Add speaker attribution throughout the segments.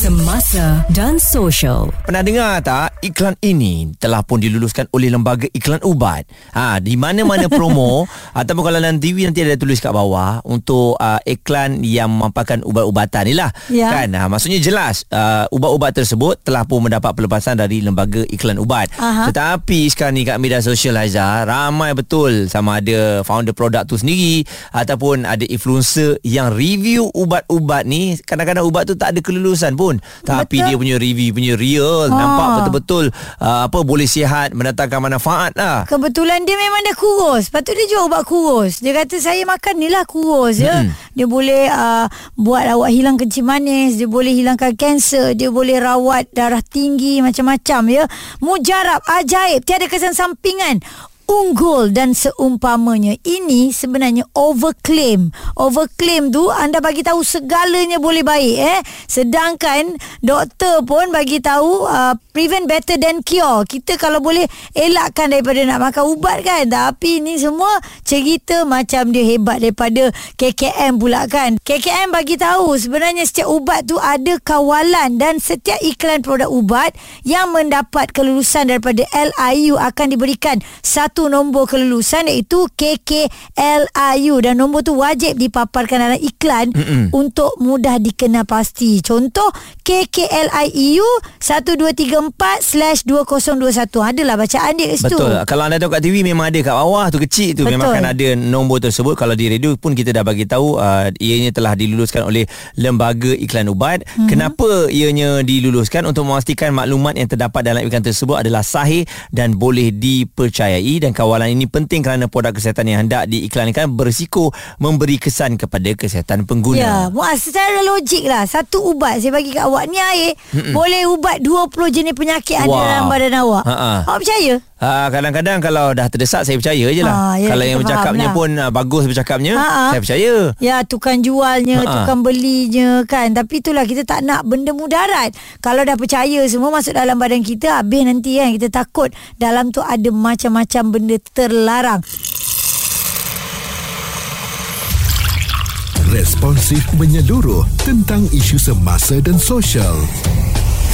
Speaker 1: Semasa dan Social.
Speaker 2: Pernah dengar tak iklan ini telah pun diluluskan oleh lembaga iklan ubat. Ha di mana-mana promo ataupun kalau dalam TV nanti ada tulis kat bawah untuk uh, iklan yang memaparkan ubat-ubatan ni lah.
Speaker 3: Ya.
Speaker 2: Kan? Ha, maksudnya jelas uh, ubat-ubat tersebut telah pun mendapat pelepasan dari lembaga iklan ubat.
Speaker 3: Aha.
Speaker 2: Tetapi sekarang ni kat media sosial Haiza ramai betul sama ada founder produk tu sendiri ataupun ada influencer yang review ubat-ubat ni kadang-kadang ubat tu tak ada kelulusan pun tapi
Speaker 3: Betul.
Speaker 2: dia punya review punya real
Speaker 3: Ha.
Speaker 2: nampak betul-betul uh, apa boleh sihat mendatangkan manfaat lah
Speaker 3: Kebetulan dia memang dah kurus. Lepas tu dia jual ubat kurus. Dia kata saya makan ni lah kurus ya. Dia boleh uh, buat awak hilang kencing manis, dia boleh hilangkan kanser, dia boleh rawat darah tinggi macam-macam ya. Mujarab, ajaib, tiada kesan sampingan. Unggul dan seumpamanya. Ini sebenarnya overclaim. Overclaim tu Anda bagi tahu segalanya boleh baik eh? Sedangkan Doktor pun bagi tahu uh, Prevent better than cure. Kita kalau boleh Elakkan daripada nak makan ubat kan? Tapi ini semua Cerita macam dia hebat Daripada KKM pula kan? KKM bagi tahu Sebenarnya setiap ubat tu Ada kawalan Dan setiap iklan produk ubat Yang mendapat kelulusan Daripada LIU Akan diberikan Satu nombor kelulusan Iaitu KKLIU Dan nombor tu wajib dipaparkan dalam iklan
Speaker 2: Mm-mm.
Speaker 3: Untuk mudah dikenal pasti Contoh KKLIU 1234 slash 2021 Adalah bacaan dia kat situ
Speaker 2: Betul. Kalau anda tengok kat TV memang ada kat bawah tu kecil tu
Speaker 3: Betul.
Speaker 2: memang akan ada nombor tersebut. Kalau di radio pun kita dah bagi tahu uh, ianya telah diluluskan oleh lembaga iklan ubat.
Speaker 3: Mhm.
Speaker 2: Mm-hmm. Kenapa ianya diluluskan untuk memastikan maklumat yang terdapat dalam iklan tersebut adalah sahih dan boleh dipercayai dan kawalan ini penting kerana produk kesihatan yang hendak diiklankan berisiko memberi kesan kepada kesihatan pengguna.
Speaker 3: Ya, Muaz secara logik lah Satu ubat saya bagi kat awak Ni air Mm-mm. Boleh ubat 20 jenis penyakit Ada dalam badan awak
Speaker 2: Ha-ha.
Speaker 3: Awak percaya?
Speaker 2: Ha, kadang-kadang kalau dah terdesak saya percaya je lah.
Speaker 3: Ah, ya,
Speaker 2: kalau yang bercakapnya
Speaker 3: lah.
Speaker 2: pun uh, bagus bercakapnya,
Speaker 3: Ha-ha.
Speaker 2: saya percaya.
Speaker 3: Ya, tukang jualnya,
Speaker 2: Ha-ha.
Speaker 3: tukang belinya kan. Tapi itulah kita tak nak benda mudarat. Kalau dah percaya semua masuk dalam badan kita, habis nanti kan kita takut dalam tu ada macam-macam benda terlarang.
Speaker 4: Responsif menyeluruh tentang isu semasa dan sosial.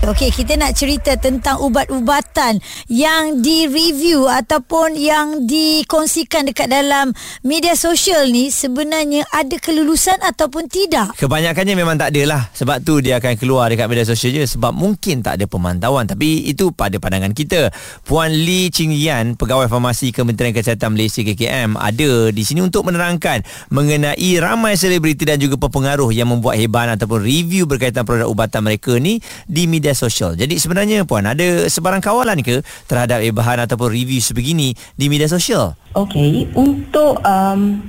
Speaker 3: Okey, kita nak cerita tentang ubat-ubatan yang di-review ataupun yang dikongsikan dekat dalam media sosial ni sebenarnya ada kelulusan ataupun tidak.
Speaker 2: Kebanyakannya memang tak ada lah Sebab tu dia akan keluar dekat media sosial je Sebab mungkin tak ada pemantauan. Tapi itu pada pandangan kita. Puan Lee Ching Yan Pegawai Farmasi Kementerian Kesihatan Malaysia KKM Ada di sini untuk menerangkan Mengenai ramai selebriti dan juga pepengaruh Yang membuat heban ataupun review Berkaitan produk ubatan mereka ni Di media sosial Jadi sebenarnya Puan Ada sebarang kawalan ke Terhadap hebahan ataupun review sebegini Di media sosial?
Speaker 5: Okey, untuk um,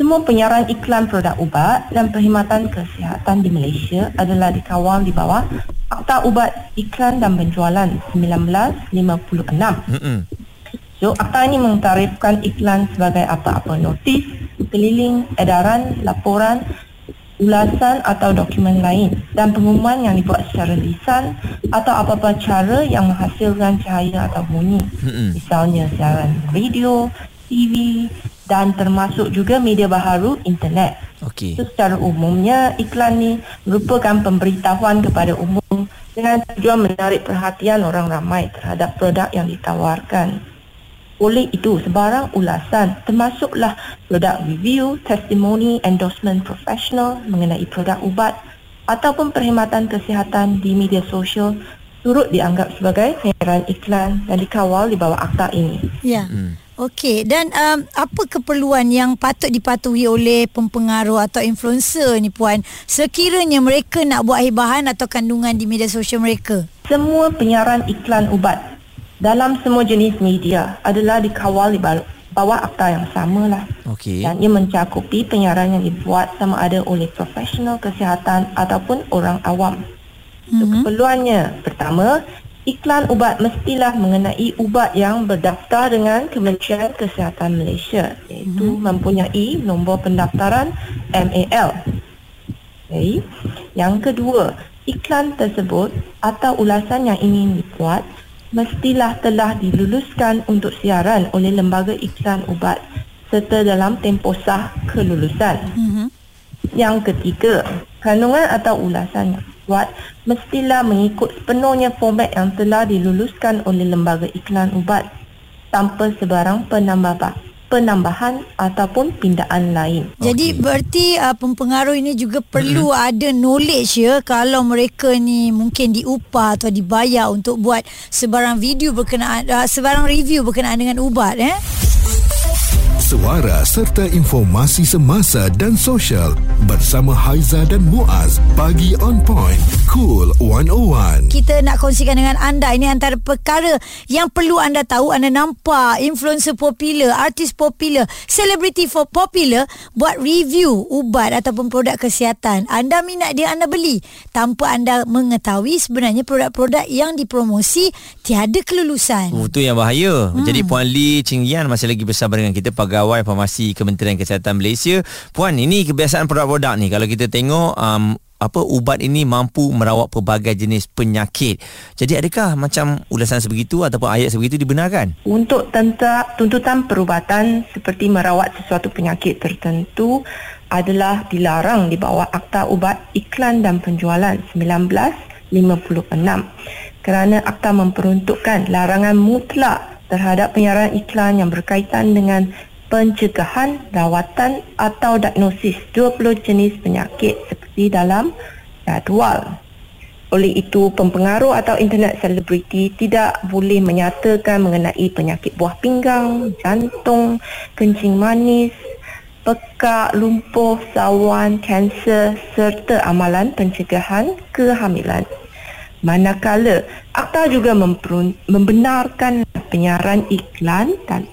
Speaker 5: semua penyiaran iklan produk ubat dan perkhidmatan kesihatan di Malaysia adalah dikawal di bawah Akta Ubat Iklan dan Penjualan 1956.
Speaker 2: Mm-mm.
Speaker 5: So, akta ini mengtarifkan iklan sebagai apa-apa notis, keliling, edaran, laporan, ulasan atau dokumen lain dan pengumuman yang dibuat secara lisan atau apa-apa cara yang menghasilkan cahaya atau bunyi. Misalnya siaran radio, TV dan termasuk juga media baharu internet.
Speaker 2: Okey
Speaker 5: So, secara umumnya iklan ni merupakan pemberitahuan kepada umum dengan tujuan menarik perhatian orang ramai terhadap produk yang ditawarkan. Oleh itu, sebarang ulasan termasuklah produk review, testimoni, endorsement profesional mengenai produk ubat ataupun perkhidmatan kesihatan di media sosial turut dianggap sebagai penyiaran iklan dan dikawal di bawah akta ini.
Speaker 3: Ya. Hmm. Okey, dan um, apa keperluan yang patut dipatuhi oleh pempengaruh atau influencer ni puan sekiranya mereka nak buat hebahan atau kandungan di media sosial mereka?
Speaker 5: Semua penyiaran iklan ubat dalam semua jenis media adalah dikawal di bawah akta yang sama lah.
Speaker 2: Okey
Speaker 5: Dan ia mencakupi penyiaran yang dibuat sama ada oleh profesional kesihatan ataupun orang awam. So,
Speaker 3: Mhm.
Speaker 5: keperluannya pertama, iklan ubat mestilah mengenai ubat yang berdaftar dengan Kementerian Kesihatan Malaysia iaitu mempunyai nombor pendaftaran MAL. Okay. Yang kedua, iklan tersebut atau ulasan yang ingin dibuat mestilah telah diluluskan untuk siaran oleh lembaga iklan ubat serta dalam tempoh sah kelulusan.
Speaker 3: Mhm.
Speaker 5: Yang ketiga, kandungan atau ulasan yang dibuat mestilah mengikut sepenuhnya format yang telah diluluskan oleh lembaga iklan ubat tanpa sebarang penambahan penambahan ataupun pindaan lain.
Speaker 3: Jadi berarti uh, pempengaruh ini juga perlu ada knowledge ya kalau mereka ni mungkin diupah atau dibayar untuk buat sebarang video berkenaan uh, sebarang review berkenaan dengan ubat eh.
Speaker 4: Suara serta informasi semasa dan sosial bersama Haiza dan Muaz bagi on point cool 101.
Speaker 3: Kita nak kongsikan dengan anda ini antara perkara yang perlu anda tahu anda nampak influencer popular, artis popular, selebriti for popular buat review ubat ataupun produk kesihatan. Anda minat dia anda beli tanpa anda mengetahui sebenarnya produk-produk yang dipromosi tiada kelulusan.
Speaker 2: Oh, tu yang bahaya. Hmm. Jadi Puan Lee Ching Yan masih lagi bersama dengan kita pegawai farmasi Kementerian Kesihatan Malaysia. Puan, ini kebiasaan produk-produk ni kalau kita tengok um, apa ubat ini mampu merawat pelbagai jenis penyakit. Jadi adakah macam ulasan sebegitu ataupun ayat sebegitu dibenarkan?
Speaker 5: Untuk tenta, tuntutan perubatan seperti merawat sesuatu penyakit tertentu adalah dilarang di bawah Akta Ubat Iklan dan Penjualan 1956 kerana akta memperuntukkan larangan mutlak terhadap penyiaran iklan yang berkaitan dengan pencegahan, rawatan atau diagnosis 20 jenis penyakit seperti dalam jadual. Oleh itu, pempengaruh atau internet selebriti tidak boleh menyatakan mengenai penyakit buah pinggang, jantung, kencing manis, pekak, lumpuh, sawan, kanser serta amalan pencegahan kehamilan. Manakala, akta juga membenarkan penyiaran iklan dan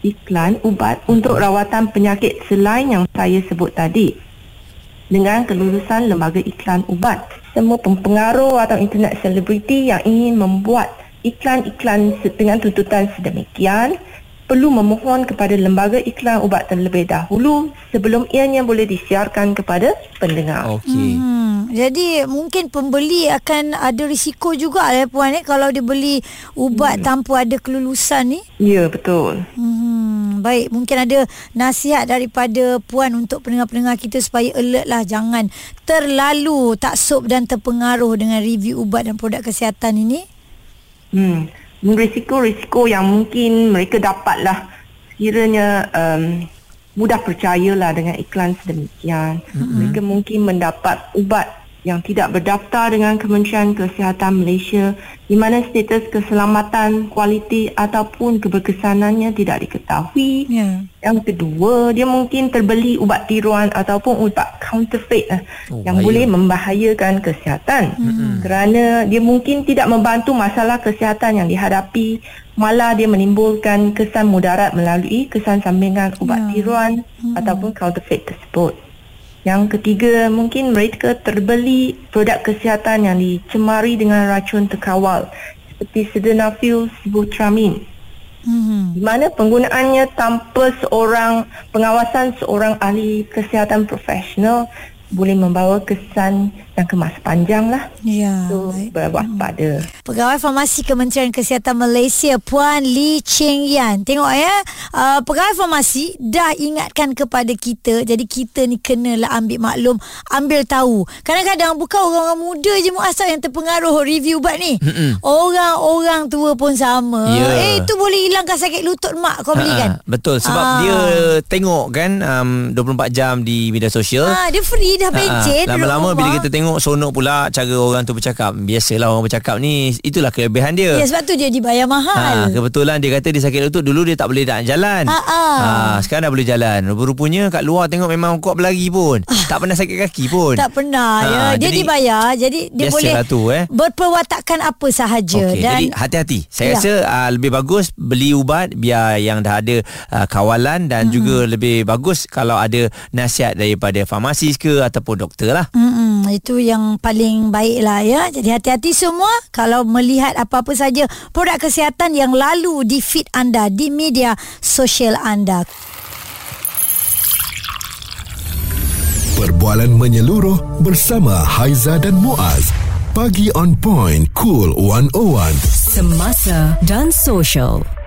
Speaker 5: iklan ubat untuk rawatan penyakit selain yang saya sebut tadi dengan kelulusan lembaga iklan ubat. Semua pempengaruh atau internet selebriti yang ingin membuat iklan-iklan dengan tuntutan sedemikian perlu memohon kepada lembaga iklan ubat terlebih dahulu sebelum ianya boleh disiarkan kepada pendengar.
Speaker 2: Okey.
Speaker 3: Hmm, jadi mungkin pembeli akan ada risiko juga ya puan eh kalau dia beli ubat hmm. tanpa ada kelulusan ni.
Speaker 5: Ya, betul.
Speaker 3: Hmm, baik, mungkin ada nasihat daripada puan untuk pendengar-pendengar kita supaya alert lah jangan terlalu taksub dan terpengaruh dengan review ubat dan produk kesihatan ini.
Speaker 5: Hmm. Risiko-risiko yang mungkin mereka dapatlah kiranya um, mudah percayalah dengan iklan sedemikian. Mm-hmm. Mereka mungkin mendapat ubat yang tidak berdaftar dengan Kementerian Kesihatan Malaysia di mana status keselamatan, kualiti ataupun keberkesanannya tidak diketahui.
Speaker 3: Ya.
Speaker 5: Yang kedua, dia mungkin terbeli ubat tiruan ataupun ubat counterfeit eh,
Speaker 2: Oh,
Speaker 5: yang
Speaker 2: bahaya.
Speaker 5: boleh membahayakan kesihatan. Hmm. Kerana dia mungkin tidak membantu masalah kesihatan yang dihadapi, malah dia menimbulkan kesan mudarat melalui kesan sampingan ubat
Speaker 3: Ya.
Speaker 5: tiruan hmm. ataupun counterfeit tersebut. Yang ketiga, mungkin mereka terbeli produk kesihatan yang dicemari dengan racun terkawal seperti sildenafil sibutramine
Speaker 3: Hmm.
Speaker 5: di mana penggunaannya tanpa seorang pengawasan seorang ahli kesihatan profesional boleh membawa kesan yang kemas panjang lah.
Speaker 3: Ya.
Speaker 5: So,
Speaker 3: baik.
Speaker 5: berwaspada.
Speaker 3: Pegawai Farmasi Kementerian Kesihatan Malaysia Puan Lee Cheng Yan. Tengok ya, uh, pegawai farmasi dah ingatkan kepada kita. Jadi kita ni kenalah ambil maklum, ambil tahu. Kadang-kadang bukan orang-orang muda je muasal yang terpengaruh review ubat ni. Orang-orang tua pun sama.
Speaker 2: Ya.
Speaker 3: Eh itu boleh hilangkan sakit lutut mak kau beli kan?
Speaker 2: Ha, betul sebab
Speaker 3: Ah.
Speaker 2: dia tengok kan um, 24 jam di media sosial.
Speaker 3: Ah, dia free dah
Speaker 2: Ha,
Speaker 3: pencet.
Speaker 2: lama-lama bila kita tengok sonok pula cara orang tu bercakap. Biasalah orang bercakap ni itulah kelebihan dia.
Speaker 3: Ya sebab tu dia dibayar
Speaker 2: Ha,
Speaker 3: mahal.
Speaker 2: kebetulan dia kata dia sakit lutut dulu dia tak boleh nak jalan.
Speaker 3: Ha, ha.
Speaker 2: sekarang dah boleh jalan. Rupa-rupanya kat luar tengok memang kuat berlari pun. tak pernah sakit kaki pun.
Speaker 3: Tak pernah
Speaker 2: Ha,
Speaker 3: ya. Dia
Speaker 2: jadi-
Speaker 3: dibayar jadi dia boleh
Speaker 2: tu, eh.
Speaker 3: berperwatakan apa sahaja
Speaker 2: Okey,
Speaker 3: dan
Speaker 2: jadi hati-hati. Saya
Speaker 3: Ya.
Speaker 2: rasa uh, lebih bagus beli ubat biar yang dah ada uh, kawalan dan hmm. juga lebih bagus kalau ada nasihat daripada farmasis ke ataupun doktor lah.
Speaker 3: Mm-mm, itu yang paling baik lah ya. Jadi hati-hati semua kalau melihat apa-apa saja produk kesihatan yang lalu di feed anda di media sosial anda.
Speaker 4: Perbualan menyeluruh bersama Haiza dan Muaz. Pagi on point, cool 101.
Speaker 1: Semasa dan social.